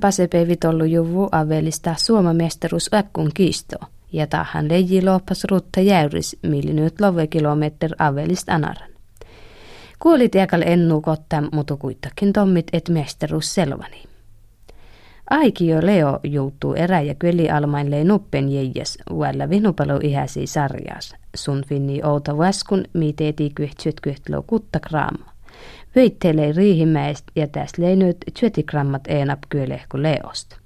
Pasepäivi tollu juvu avelista suomamestaruus äkkun kisto, ja tahan leiji loppas rutta jäyris, milli nyt love kilometer avelist anaran. Kuoli tiekal ennu kotta, mutta kuitenkin tommit et mestaruus selvani. Aikio Leo joutuu erä ja kyli almainlei nuppen jäijäs, uella vinupalo ihäsi sarjas. Sun finni outa vaskun, miteeti kyhtsyt kyhtlö kutta gramma. Veittelee riihimäest ja tästä leinyt tjötigrammat enap kyölehku leosta.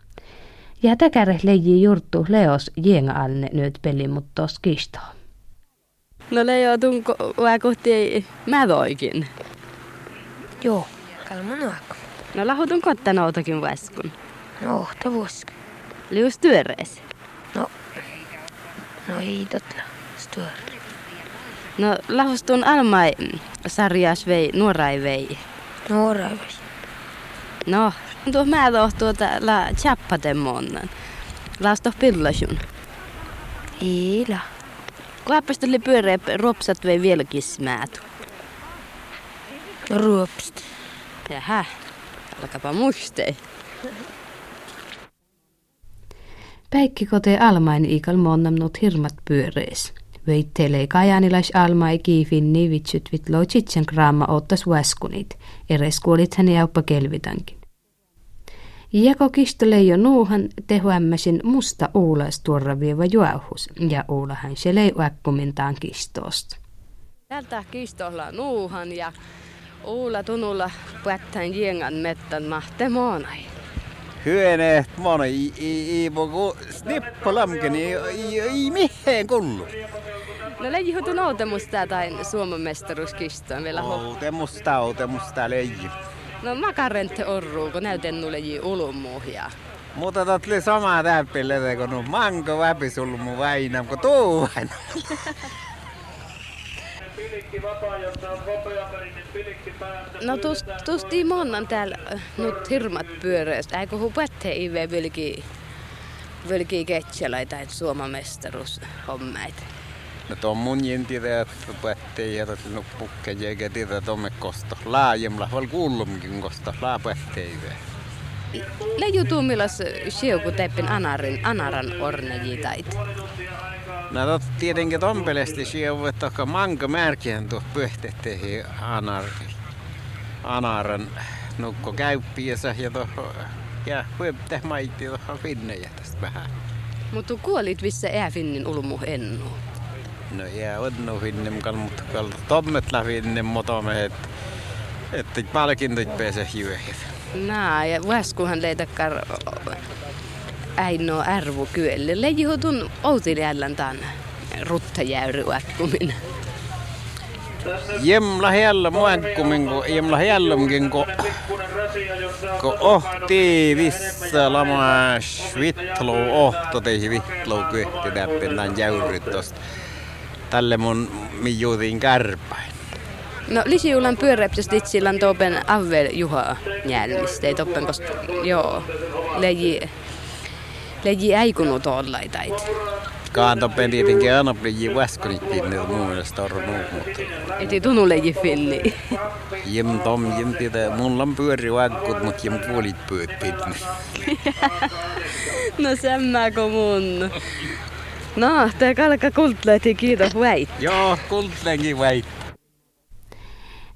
Ja täkäre leiji jurttu leos jenga alne nyt peli mutta kisto. No Leo tunko kohti mädoikin. Joo, kalman aika. No lahutun kotta nautakin vaskun. No, ta vuosi. Lius työrees. No, no ei totla, stuor. No lahustun almai sarjas vei, nuorai vei. Nuorai vei. No, tuo mä tuota la chappaten monnan. Laasto pillasun. Ei la. Kuapasteli pyöreä ropsat vei vieläkis määtu. No ruopst. Jaha, alkapa muistei. Päikki kote almain ikal monnamnut hirmat pyörees. Veittelee kajanilais almai kiifin nivitsyt vit loitsitsen kraama ottas väskunit, eres kuolit hän jauppa kelvitankin. Jako kistole jo nuuhan tehuämmäsin musta uulais tuorra vieva juauhus, ja uulahan se lei äkkumintaan kistosta. Tältä kistolla nuuhan ja uula tunulla pättään jengan mettän mahte moonai. Hyöne, mona i i i bogo snippa lamkeni i i mihin kullu. No leiji hutu noutemusta tai Suomen mestaruuskistoon vielä ho. Outemusta, outemusta leiji. No makarentte orruu, kun näytän nulle ji ulumuhja. Mutta totli sama täppille, kun manko väpi sullu mu väinam, kun tuu väinam. No tus, tusti monnan täällä äh, nyt hirmat pyöreästä. Eikö hu pätte ive vilki, vilki ketsälai tai Suomen mestaruus hommait. No tuon mun jentitä, että pätte ja no pukke jäkä tietä tomme kosto. Laajemla, val kuullumkin kosto, laa pätte ive. Leiju tuumilas siuku teppin anarin, anaran ornejitait. No tot tietenkin tompelesti sieltä, että manka märkien tuo pyöhtetteihin anar, anaran nukko käyppiänsä ja tuohon ja huipte maitti tuohon finnejä tästä vähän. Mutta kuolit vissä ää finnin ulmu ennu. No ja onnu finne mukaan, mutta kalta tommet läfinne motomme, että että palkintoit pääse hyöhjät. Nää, ja väskuhan leitakar äinoo arvu kyelle. Leijihutun outiliällän tämän ruttajäyry äkkumin. Jemla hella muakkumin, kun jemla hellamkin, kun kun ohti vissa lama svitlo ohto teihin vitlo kyhti täppin jäyryt tosta. Tälle mun mijuutin kärpäin. No lisiulan pyöreäpsäst itsillan topen avvel juha jälmistä, ei toppen koska joo, leji, leji äikunut ollaitait. Kaanto tietenkin aina peli väskonittiin ne on nuuk, mutta Eti tunnu leji finni. jem tom jem tietä, mulla on pyöri vaikkut, mutta jem puolit pyöttiin. no semmäkö mun. No, tää kalka kultleeti kiitos väit. Joo, kultlenkin väit.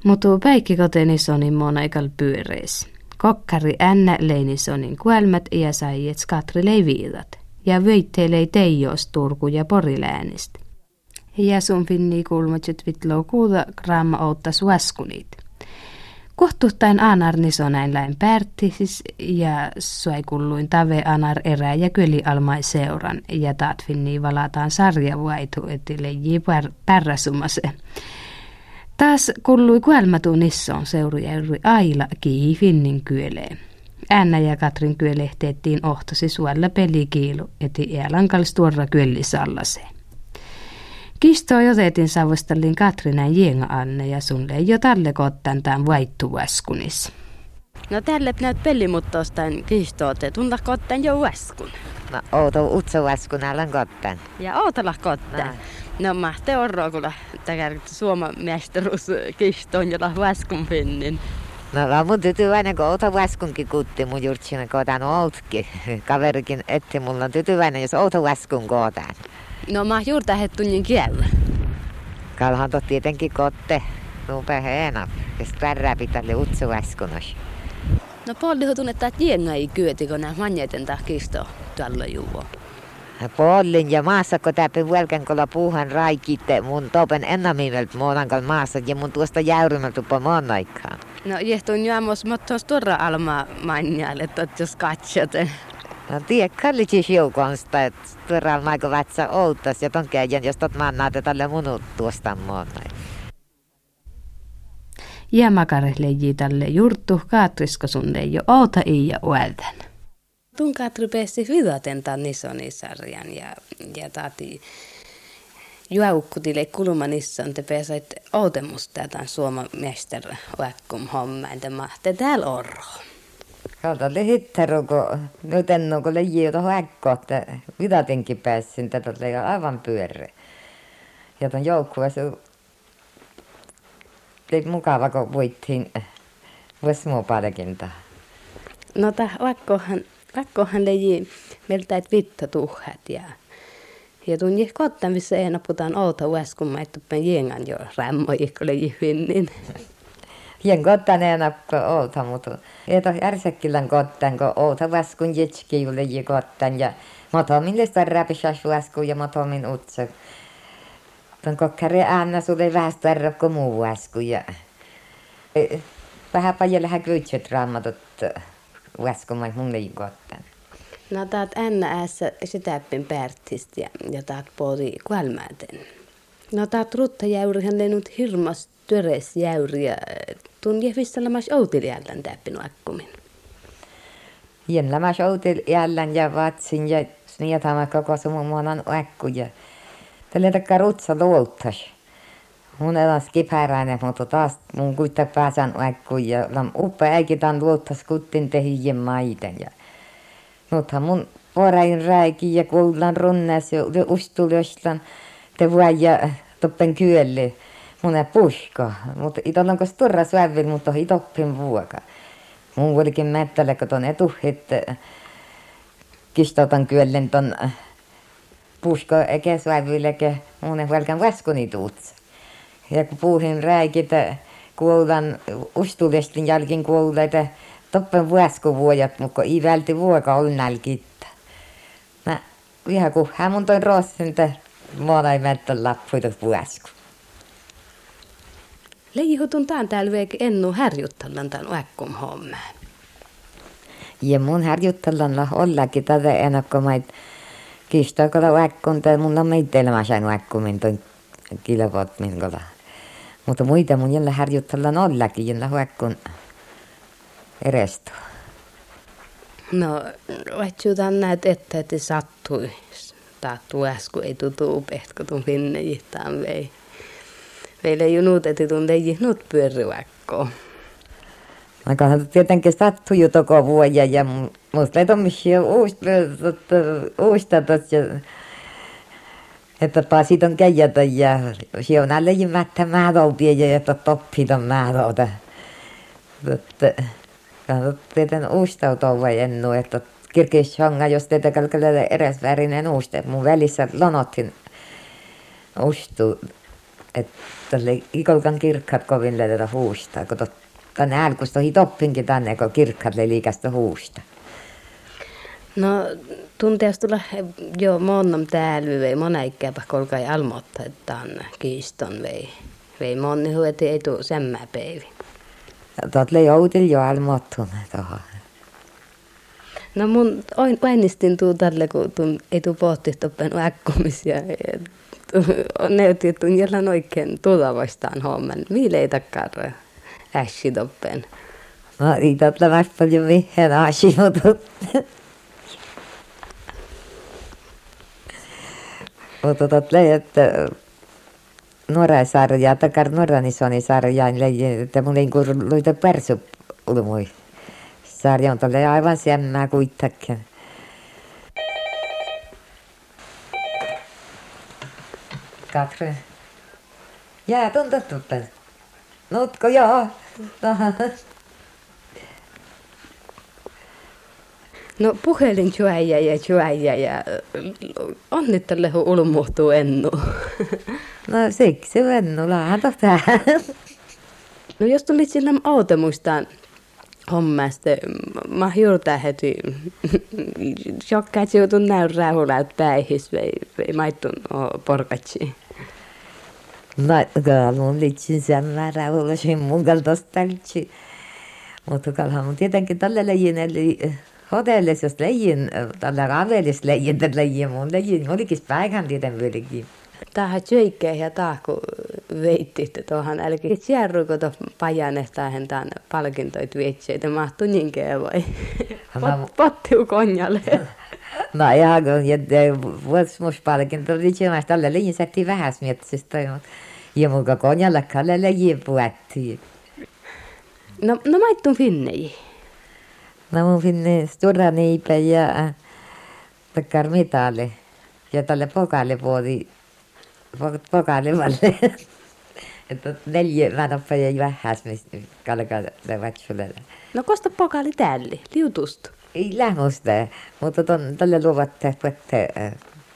Mutta päikki koteni sonin monaikal pyöreis. Kokkari ännä leini sonin kuelmät ja sai skatri leiviilat. Ja vöitteilei teijos Turku ja Poriläänistä. Ja sun finni kulmatset vitloo kuuta gramma outtas vaskunit. Kohtuhtain Anar sonain läin pärtisis ja suai kulluin tave Anar erää ja kyli almai seuran ja taat finni valataan sarja vaitu etille jipär pärräsumase. Taas kuului kuelmatu nissoon seurujärvi Aila kii finnin kyeleen. Äänä ja Katrin kyölehteettiin ohtosi suolla pelikiilu, eti äälankals tuorra kyöllisallase. Kisto jotetin savustallin Katrinan jenga Anne ja sunle jo talle kottan tämän vaittuväskunis. No tälle näyt pellimuttostain kistoote, tunta kottan jo väskun. No, outo utso vaskun alan kottan. Ja ootella kottan. No. No mahte orroa, kun täkär Suomen mestaruus kistoon jolla väskun finnin. No, no mun tytyväinen, kun outa väskunkin kutti mun jurtsina kotaan outki. Kaverikin etti mulla on tytyväinen, jos outa väskun kotaan. No mä juurta hettunnin kielä. Kalhan tot tietenkin kotte. Tuupe heena. Jos pärrää pitälle utsu väskunos. No paljon tunnetta, että jenga ei kyöti, kun nämä manjeten tahkisto tällä juvo. Pollin ja maassa, kun täppi vuelken kolla puuhan raikitte mun topen ennamimelt muunankal maassa ja mun tuosta jäyrimältä tuppa muun aikaan. No jehtun juomos, mutta tuossa turra alma manjalle, että jos katsot. No tiedä, kallitsi joukonsta, että tuolla maiko vatsa outas ja ton käjän, jos tot mannaat tälle munut tuosta muun Ja makare leiji tälle jurttu kaatrisko sunne jo outa i ja uelten. Tun Katri pääsi vidaten tämän Nisoni-sarjan ja, ja taati juaukkutille kulumanisson te pääsait outemusta tämän Suomen mester vaikkum hommaan te mahte täällä orro. Kalta le hittero, kun nyt en ole leiji jota häkkoa, että vidatenkin pääsin tätä aivan pyörre. Ja ton joukkueessa oli mukava, kun voittiin vuosimuopalkinta. No tää vaikkohan Kakkohan leji meiltä et vitta tuhat ja ja tunni kottan missä ei naputaan outa uas kun mä tuppen jengan jo rämmo ikko leji vinnin. Jen kottan ei napko outa mutta ei toh järsäkkilän kottan kun outa uas kun jetski ju leji kottan ja motomin listan räpisas kun ja motomin utsa. Ton kokkari äänä sulle vähän starra kuin muu kun ja vähän paljon lähä kytset uskomaan mun liikottan. No taat änä äässä sitäppin pärtistä ja, ja taat pori kuolmääten. No taat rutta jäyrihän lennut hirmas töres jäyri ja tun jefistelemas outilijallan täppin akkumin. Jen lämäs outilijallan ja vatsin ja snietama koko sumun muonan akku ja tälle takka rutsa Mun elas kipäräinen, mutta taas mun kuitta pääsän vaikku ja lam uppa äikitan luottas kuttin tehijän maiten. Ja, mutta mun porain räiki ja kuullan runnas ja ustulostan te vuoja toppen kyölle mun ei pusko. Mutta itolla onko turra syövil, mutta ohi toppin vuoka. Mun vuolikin mättälle, kun ton etuhit kistotan kyöllen ton pusko eikä syövillekä mun ei vuolkan vaskuni tuutsa ja kun puhuin räikitä kuolan ustulestin jälkin kuolleita toppen vuoskuvuojat, mutta ei välti vuoka oli nälkittä. Mä ihan kun hän mun toin rossinta, muona ei mättä lappuita vuosku. Leihutun tämän täällä ennu härjuttallan tämän äkkum hommaan. Ja mun härjuttallan ollakin tätä enokkomait kistokolla äkkun, tai mun on meittelemä sain äkkumin toin kilpot minkola. Mutta muita mun jälle harjoitellaan ollakin, jälle huokkun erestu. No, vaihtuutaan näet, että että sattui. Taattu äsku ei tutu kun tuun finne jihtaan vei. Meillä ei junut, että tuun teijä nut pyöriväkkoon. Mä kannatan tietenkin sattu jo toko vuoja ja musta ei tommosia uustatot ja että siitä on käydä ja se on alle mättä määräupia ja että toppita määräuta. Että teidän uustautua vai ennu, että kirkishonga, jos teitä kalkalelee eräs värinen uuste. Mun välissä lonottin ustu, että tälle ikolkan kirkkaat kovin leitä huusta, kun tänne älkusta toppinkin tänne, kun kirkkaat liikasta huusta. No tunteas tulla jo monnam täällä vei monaikkääpä kolkai almotta, että on kiiston vei. Vei monni hueti ei tuu semmää päivi. Tuot lei outil jo almottun tuohon. No mun ainistin tuu tälle, kun tuun, ei tuu pohti toppen äkkumisia. Neutti, että tuun jälleen oikein tuota vastaan homman. Miile ei takkar ässi toppen. No ei totta paljon mihin asiutut. Mutta tot että Norra-sarja, takar Norranisoni sarja, että mun ei luita persu ulmui. Sarja on tolle aivan semmää kuitenkin. Katri. Jää tuppen. Nutko joo. No puhelin juäjä ja juäjä ja onnittele kun ulmuhtuu ennu. No siksi vennulaan tähän. No jos tulit sillä outemuistaan hommasta, mä juurta heti shokkaat joutun näyn rähuläät päihis vei, vei maittun porkatsi. No, kyllä mun litsin sen olisin mun kaltaista. Mutta kalhan tietenkin tälle lejin, eli hotellis, jos lejin, tällä ravelis lejin, tällä lejin, mun lejin, olikin päikän tieten vieläkin. Tähän tjöikkeen ja tahku veitti, että tuohon älkää sierru, kun tuohon pajanehtaan tämän palkintoit vietseitä, mahtuu niinkään vai? Pot, pottiu konjalle. No ja kun vuosimuspalkinto oli tjemas tällä lejin sätti vähäs miettistä, ja muka konjalle kalle puettiin. No, no maittun finnei. No mun finne stora niipä ja takkar mitali. Ja tälle pokalle vuodi pokalle valle. Että neljä vanhappa ja vähäs, mistä kalkalle vatsulle. No kosta pokali täällä, liutusta. Ei lähmusta, mutta ton, tälle luovatte puette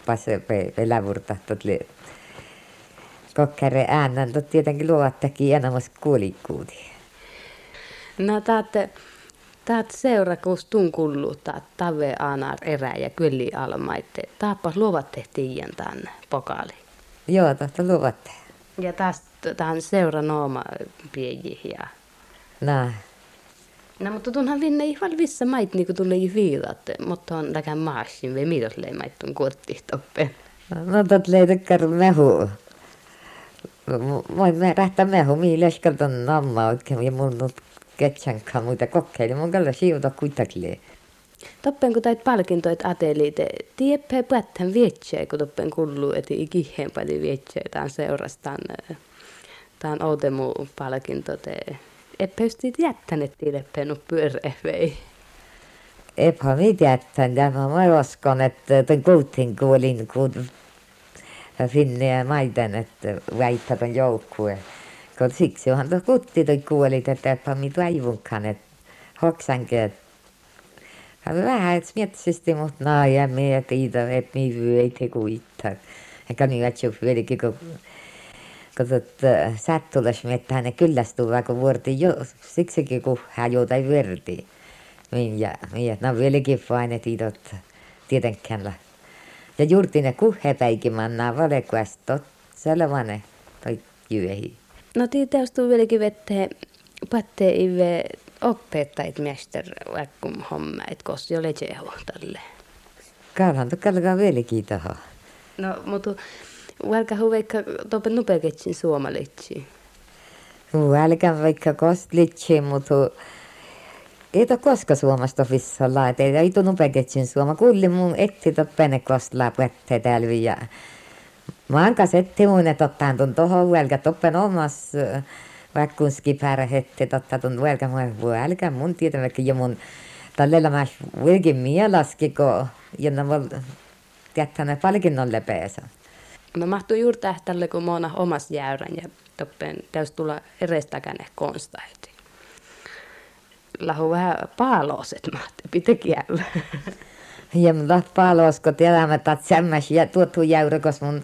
passe pe, pe lävurta totli. Kokkare äänen, tot tietenkin luovattekin enamus kuulikuuti. No taatte, taat seurakuus tun kullu, taat tave aanar erä ja kylli almaitte. Taappas luovatte tiiän tänne pokaali. Joo, tohta luovatte. Ja taas tähän seura nooma pieni ja... No, No mutta tunhan vinne ihan vissa mait niinku tulee ju viilat, mutta on läkään maasin vai mitos lei maittun kuottihtoppen. no tot leitäkkär mehu. Voin me rähtä mehu, mii leskalton namma oikein, ja mun ketsänkaan muita kokeili. Mun kalla siuta kuitenkin. Toppen kun tait palkintoit ateliite, tieppä päättän vietsee, kun toppen kulluu, eti ikiheen paljon vietsee, tämän seurastaan, tämän outemu palkinto te. Eppä just jättäneet tiileppennut pyöreävei. Epä mi jättän, ja mä uskon, että ton kuutin kuulin, kun finne ja maiden, että väittää ton konfliktjohanduskuttiin oli kuolita, että mitä vaivunkaan, että hoksankin, että hän vähän, että miettisesti, mutta no ja me tiedä, että me ei tegu itse. Eikä niin, että se vieläkin, kun kun äh, sattulas miettä hänen kyllästyvää, kun vuorti jo, siksikin, kun hän jotain verti. Minä, minä, no vieläkin vain, tiedot, tietenkään. Ja juurtinen kuhepäikin mannaa valekuasta, sellainen, toi jyöhi. No tuu vieläkin vetteen, patte ive opettajat mester vaikka homma, et kos jo lejehu tälle. Kalhan tu kalkaa vieläkin toho. No, mutta Välkä vaikka tope nupeketsin suomalitsi. Välkän vaikka kostlitsi, mutta ei to koska suomasta vissalla, et ei to nupeketsin suoma. Kuulin mun etti to pene kostlaa puette täällä ja Mä kanssa etti mun, että ottaan tuon tohon välkä toppen omas vaikka kun skipärä hette totta tuon välkä mun välkä mun tietä vaikka jo mun tällä mä vilkin mielaski, kun jenna vol jättänyt palkinnolle peesa. No mahtuu juuri tähtälle, kun mona omas jäyrän ja toppen täys tulla erestäkään konsta heti. Lahu vähän paaloset mahti, pitäkin jäyvä. Ja mun palos, kun tiedämme, että semmäs ja tuotu jäyrä, koska mun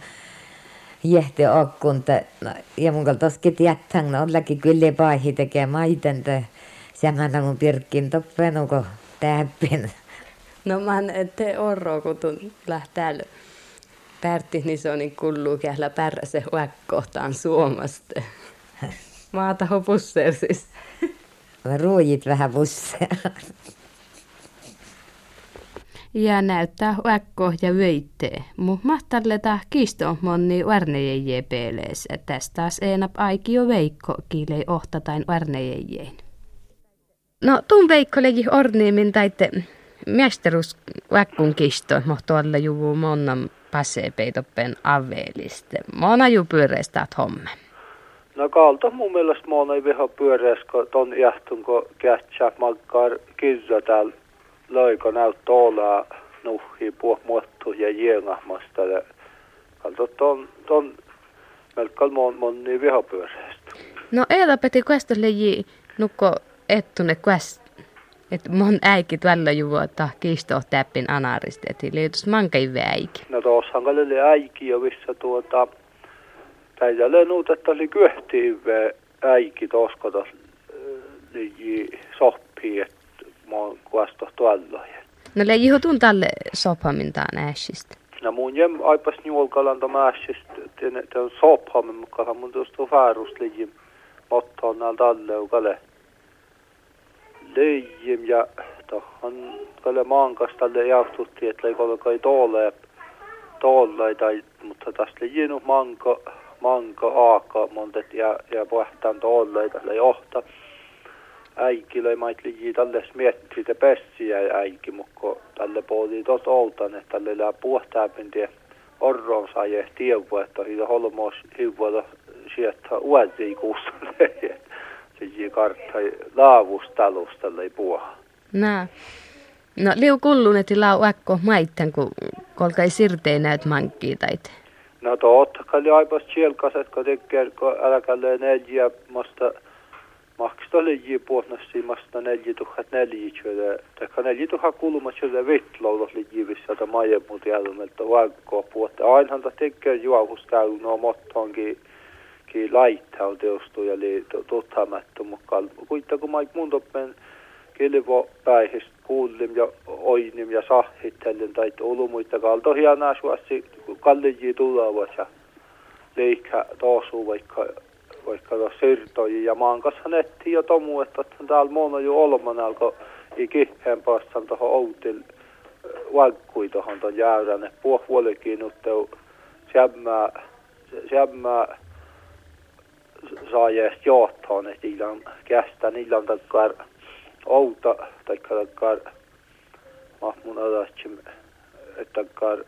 jähti okkunta. No, ja mun kaltaiskin jättän, no ollakin kyllä paihi tekee maiten, te semmänä mun pirkkin toppen, kun täppin. No mä te orro, kun tuun lähtää Pärtti, niin se on niin kulluu kählä pärräse kohtaan Suomasta. Maata hopusseer siis. Mä ruojit vähän busseja. Ja näyttää väkko ja vöittee. Mutta mahtarleta kiisto monni varnejeje peelees. Tästä taas enap aikio veikko kiilei ohtatain varnejejein. No, tuun veikko legi orniimin taitte miesterus väkkun kisto, mohto alle juvu monnan passepeitoppen aveliste. Mona ju pyöreistä homme. No kalta mun mielestä mona ei viha pyöreäs, kun ton jähtun, kun kähtsää makkaa kirja täällä loiko näyttää olla nuhi puh muottu ja jengahmasta. Kalta ton, ton melkein mon, mon ei viha pyöreästä. No eeda peti kuesta leji nukko ettune kuest että mon äikki tällä juvuutta kiistoa täppin anarista, että liitos mankai väiki. No tuossahan oli äiki jo missä tuota, tällä nuut, että oli kyhtiin äiki tuossa, tuossa liji soppii, että mä oon kuvasto tuolla. No le juhutun tälle soppamintaan äsistä. No mun jem aipas että on soppamin mukaan, mun tuosta faarust liji mottoon näältä alle ukalle. Leijim ja tohon kalle maankas tälle jauhtutti, että ei ole kai tolle, tolle tai, mutta tästä lijinu manko, manko aaka montet ja, ja pohtaan tolle tälle johtaa äikilöi mait liji tälle miettii te pessiä äiki, mutta tälle puoli tos oltan, että tälle lää puhtaapin tie orron saa ja tievu, että siitä holmos hivuota sieltä uusi kuussa se kartta laavustalus tälle puoha. Nää. No liu kullunetti lau äkko maitten, kun kolkai sirtei näyt mankkii tait. No totta kai aipas sielkaset, kun tekee, kun älkälle neljä, masta makstali puhnosti masta 4004 chöle ta kana 4000 kulma chöle vitlo li jivissä ta maje mut jälmeltä vaikko puhta ainahan ta tekee juovus käy no mottonki ki laittaa teostu ja li tuttamattu mukaan kuitta kun maik mun toppen kilvo päihis kuullim ja oinim ja sahhittelen tai olumuita kalto hienaa suossi kalliji tulevassa leikka toosu vaikka vaikka tuossa sirtoji ja maan kanssa netti ja tomu, että täällä mona jo olman alkoi i kiheen päästä tuohon outil vaikkui tuohon tuon jäyrän, että puhuolikin nyt sämmää, sämmää saa jästä johtoon, että illan kästä, illan takkar outa, taikka takkar mahmun adatsim, että takkar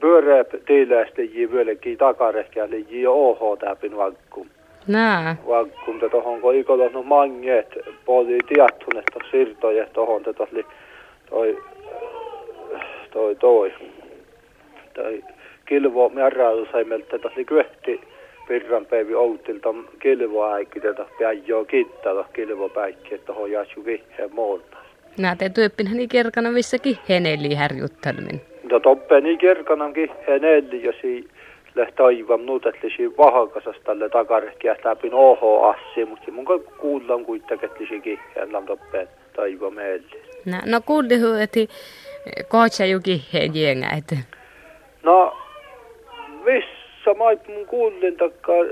pyöreä tiiläistä ji vieläkin takarehkää ji oho täpin vakkum. Nää. Vakkum te tohon ko ikolos no manget poli tiettun että sirtoja tohon te tosli toi toi toi toi kilvo märräily sai meiltä tosli kyhti pirran päivi outilta kilvo äikki tätä päijoo kittää kilvo päikki että tohon jääsy viheen muolta. Nää te työppinhän niin kerkana vissakin heneli härjuttelmin. No toppeni kerkanankin hänelli, jos ei lähtaivam nuut, että si vahakasas tälle takarehki läpin oho assi, mutta mun kuullaan kuitenkin, että si kihään toppeen taiva meille. No, no kuulihu, että kootsa ju jengä, että... No, missä mä mun kuulin takkaa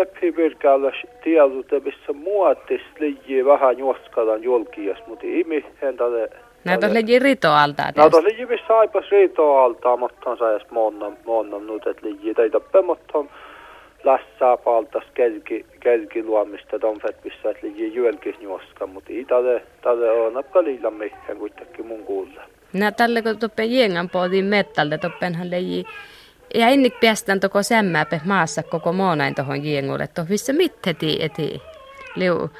eppipirkäällä tiedot, missä muotis liikkii vähän juoskalan julkias, mutta imi hän tälle Näitä on leji ritoaltaa. Näitä on leji missä aipas ritoaltaa, mutta on saas monna, monna nyt, että leji teitä mutta on lässää paltas kelki, kelki luomista tomfet, missä että leji jylkis juoska, mutta ei tälle, tälle on apka liilla mihin kuitenkin mun kuulla. Nää tälle kun toppen jengän pohtiin mettalle, toppenhan leji ja ennik päästään toko sämmääpe maassa koko moonain tohon jengulle, että missä mitteti eti liu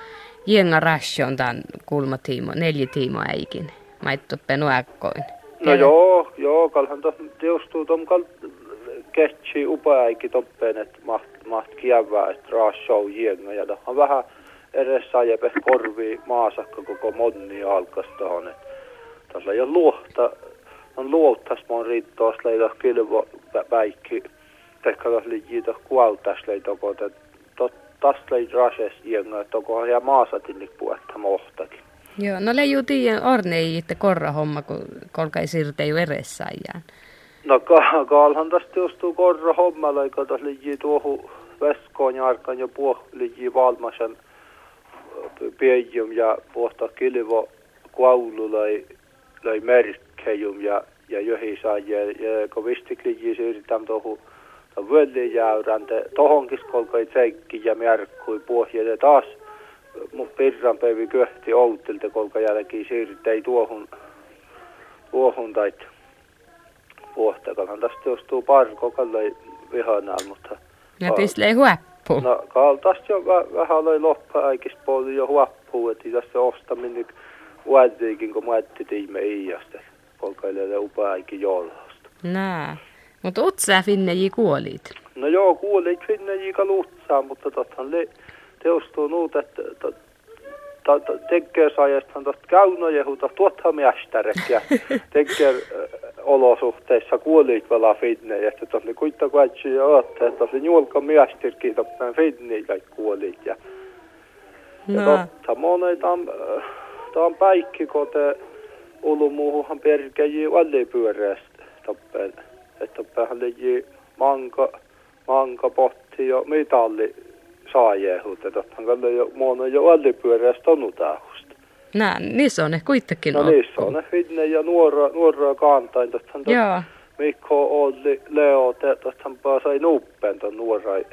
jenga ration tämän kulmatiimo, neljä tiimo äikin maittu penuäkkoin. No joo, joo, kalhan to teostuu tom kal ketsi upeaikki toppeen, että maht, maht kievää, että raas show jenga ja on vähän edes sajepe korvi maasakka koko monni alkas tohon, että tässä ei ole luohta, on luottas mon riittoas leida kilvo päikki, tehkä tässä liittyy kualtas että tas leit rases jenga, että onkohan ja maasatin puhetta mohtakin. Joo, no leiju tiiän ornei että korra homma, kun kolkai sirte ju eressään. No ka kaalhan tästä justuu korra homma, laika tässä liittyy tuohon veskoon ja arkan ja puh liittyy valmasen piejum ja puhta kilvo kuaulu lai, lai merkkejum ja, ja johisaan ja, ja kun vistik liittyy siirrytään tuohon völjäjäyräntä tohonkin kolkai tseikki ja märkkui pohjelle taas mun pirran päivi köhti outilta kolka jälkeen siirtyi tuohon tuohon tai puhtakalan tästä jostuu parko kallai vihanal mutta ja tisle huoppu no kal tästä jo vähän oli loppa aikis puoli jo huoppu että tästä ostaminen vuotiikin kun muetti tiimme iästä kolka ei upea aikin jollasta nää mutta utsaa finneji kuolit? No joo kuolit finneji kalutsaa mutta tottahan le teostuu nuut, että tekee saajastaan tuosta kaunojehuta tuottaa miestarek ja tekee olosuhteissa fidne ja että tosi kuitta kuitsi ja ootte että tosi juolka miestirkin toppaan fidne ja kuolit ja ja No, monen tam tam päikki kote ulu muuhan perkeji valli pyöreästä toppaan että leji manka manka potti ja mitalli ja toppaan kalle jo monen jo valli pyöreästä on utahusta nää, niissä on ne kuitenkin No niissä on ne fidne ja nuora, nuora kantain. Tuostahan Joo, Mikko Olli Leo, tuostahan sai nuppeen tuon nuoran,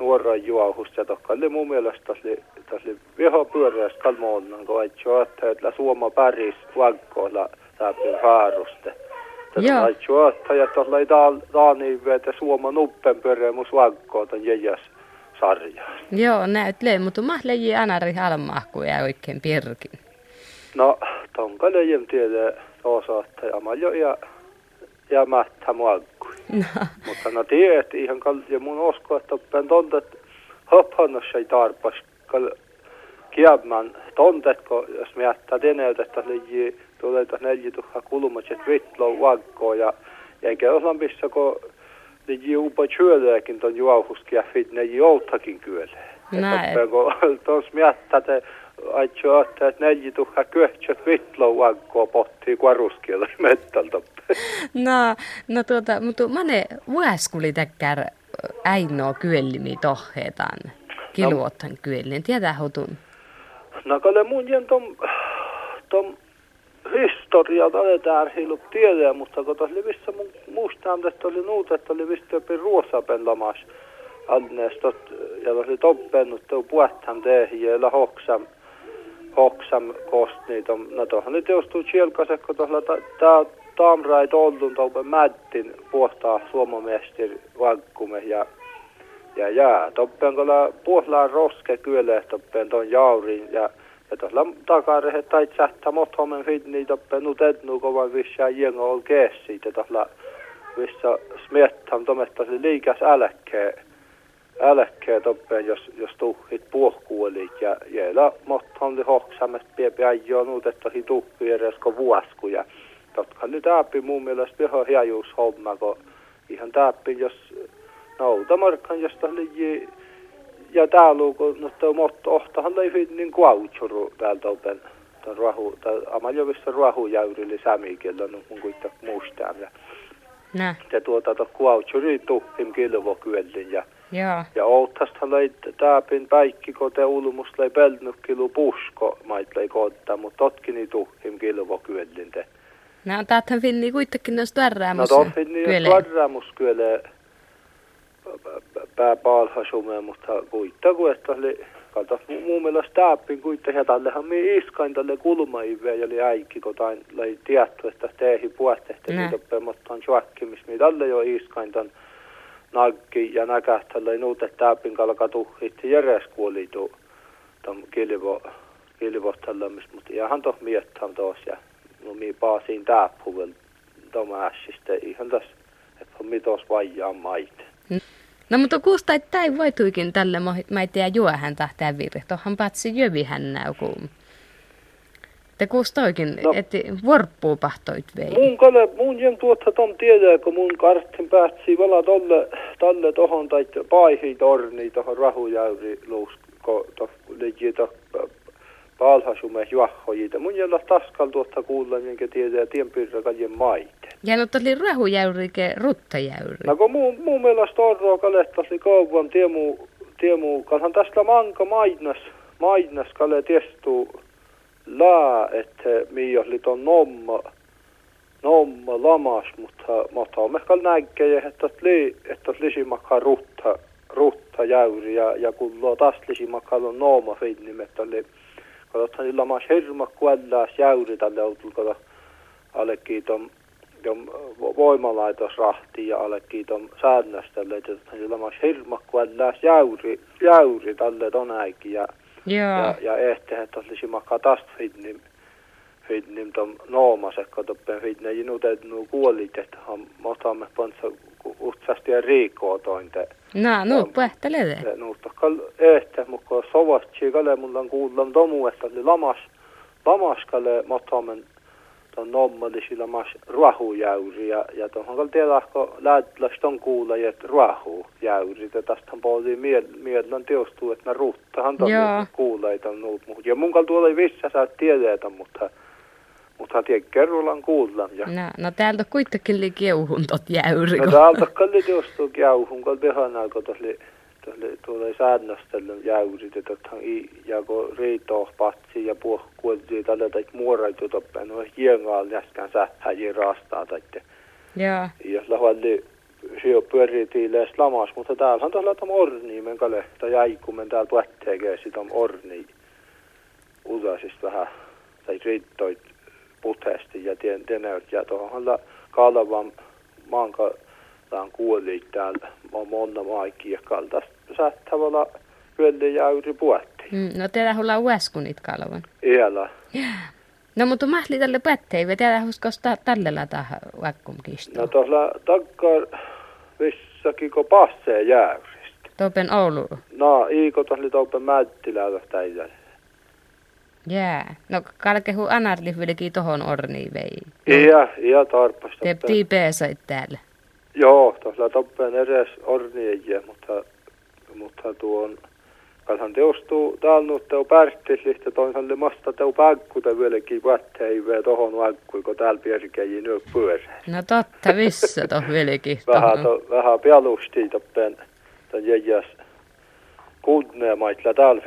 nuoran juohusta. Ja tokka oli mun mielestä tässä oli, tässä viho pyöreästä kalmoonnan, kun aitjo että Suoma Päris vankkoilla läpi haaruste. Joo. Aitjo että ja tuossa oli taani vetä Suoma nuppen pyöreämus vankkoon ton jäjäs sarjaa. joo, näytlee, mutta mä leji anari halmahku ja oikein pirkin. No, tonka lejem tiedä osa, että amaljo ja, ja mättä muakkui. No, Mutta no tiedät ihan kal, ja mun usko, että oppen tontet hoppannossa ei tarpas kal kiemman tontet, kun jos miettä teneet, että leji tulee tuossa neljä tuhaa kulmat, että vitlo vakko ja ja eikä osa missä, kun leji upa työleekin ton juohuski ja fit ne joutakin kyölee. Näin. Että kun tuossa miettä, että aitjo että neljä tuhaa kyöhtsät vitlo vakko pottii kuaruskielä mettältä. no, no tuota, mutta mä ne vuoskuli täkkär äinoo kyellimi tohheetan. Kiluotan kyellin, tietää hotun. No kalle mun jen tom, tom historia taletaan hiilu tiedä, mutta kun tässä oli missä että oli nuut, että oli missä jopi ruosapen anneestot, ja oli toppennut tuo puhtaan tehi, ja hoksam, hoksam niitä, no tuohon nyt joustuu chielkase, kun tuolla tää Tamrait ollun tuopen mättin puhtaa suomomesteri vankkume ja ja ja toppen kolla puhlaan roske kyöle toppen ton jaurin ja ja tuolla takarehe tai tsähtä mot homen fidni toppen nu tednu kovan vissa jengo ol keessi ja tuolla vissa smiettam tometta se liikas älkkee älkkee toppen jos jos tuhit puohkuolit. Ja jäälä mot homli hoksamet piepi ajoa nuut että hi tuhki eresko vuosku ja totka nyt ääppi mun mielestä ihan hiajuus homma kun ihan täppi jos noutamarkkan josta oli ja täällä kun no tuo motto ohtahan löi niin kuautsuru täältä open tuon rahu tai amaljovissa ruahujäyrille sämikellä no mun kuitta muistaa ja Nä, ja tuota tuo kuautsuri tuhtim kilvo kyellin ja joo. ja outtasta löi tääpin päikki kun te ulmus löi pelnukkilu pusko mait löi koottaa mutta totkini tuhtim kilvo kyellin te Nää on täältä finni kuitenkin noista No värräämässä. toffin niin varraamus kyllä pääpaalhasume, mutta kuitta kun että oli kalta mun mielestä tääppin kuitta ja tallehan mi iskain tälle kulmaive ja oli äikki kun tain lai tietty että teehi puhtehti Nä. niitä pemottaan chuakkimis mi tälle jo iskain tän naggi ja näkähtälle nuute tääppin kalka tuhhitti järes kuolitu tam kilvo kilvo tällamis mutta ihan toh miettään tos ja no mi paasiin tääppuvel tomassista ihan tässä että on mitos vajaa maite. No mutta kuusta, että tämä ei voituikin tälle mä ei tiedä juohän tähtää virre. Tohan patsi jövihän näykuun. Te kuustoikin, No. että vorppuu pahtoit vei. Mun kale, mun jen tuotsa tom tiedä, kun mun karttin päätsi vala tolle, tolle tohon tai paihi torni tohon rahujäyri luusko, to ligi to palhasume juahhojita. Mun jella taskal tuotta kuulla, minkä tiedä, tien pyrrä kaljen maite. No oli rahujäyri ke ruttajäyri. No kun mun, mun mielestä orroa kalehtasi kauan tiemu, tiemu, kanhan tästä manka mainas, mainas kale testuu lää, että mi oli ton nomma, nomma lamas, mutta mutta on ehkä näkee, että li, että lisimakka rutta, rutta jäyri ja, ja kun luo taas lisimakka on nooma finnim, että oli, katsotaan niillä lamas hirma kuollaas jäyri tälle outul, kato, alekki ton, ton voimalaitos rahti ja alekki ton säännöstölle, että niillä lamas hirma kuollaas jäyri, jäyri tälle ton äikin ja ja, ja ehti, että olisi makkaa taas fidnim, fidnim tom noomas, että toppen fidne jinutet nu kuolit, että han motamme pansa utsasti ja riikoa tointe. No, no, pähtele de. Se nuuttakkal ehtä, mutta sovatsi kale mulla on kuullaan tomu, että oli lamas, lamas kale matamen ton nommali lamas ruohujäyri ja, ja tuohon kal tiedä, kun lähtläs ton kuulla, että ruohujäyri, että tästä on paljon miel, mielän teostuu, että mä ruuttahan Joo. kuulla, ton nuut muut. Ja mun kal tuolla ei vissä saa tietää, mutta mutta tiedä, kerrallaan kuullaan. Ja No, no täältä kuitenkin li kieuhun tot jäyri. No täältä kalli teostuu jauhun, kun behana, kun tuolle tuolle tuolle säännöstellen jäyrit, että othan i, ja kun riitoo patsi ja puh kuoltiin tälle tai muoraitu toppen, no hiengaal jäskän sähäji rastaa tai Joo. ja lavalli syö pyörii tiilees lamas, mutta täällähän tuolla on orni, men kale, tai jäikumen täällä puhetteekee sitä on orni ulasista vähän, tai riittoit puthesti ja tien tenäyt ja tuohon la kalavan maanka taan kuoli täällä on monna maikki ja kaltas sähtävällä hyölle jäyri puetti. Mm, no teillä hulla ueskunit kalvan. Iällä. No mutta mahli tälle pätteive, teillä huskos ta- tälle lata vakkumkista. No tuolla takkar vissakin kun passee jäyristä. Topen Oulu. No, iiko tuolla tuolla mättilää täitä. Jää. No kalkehu anarli vilki tohon orniin vei. Iä, iä tarpasta. Te ptii peesait täällä. Joo, tuolla toppen edes ornieja, mutta, mutta tuon kalhan teostuu täällä teu pärttislistä toisaalta masta teu päkku te vieläkin vatteive tohon vaikkui, kun täällä pierkeji nyt pyörää. No totta, missä toh vilki Vähän, to, vähän pialusti toppen, tämän jäjäs kuudne maitla täällä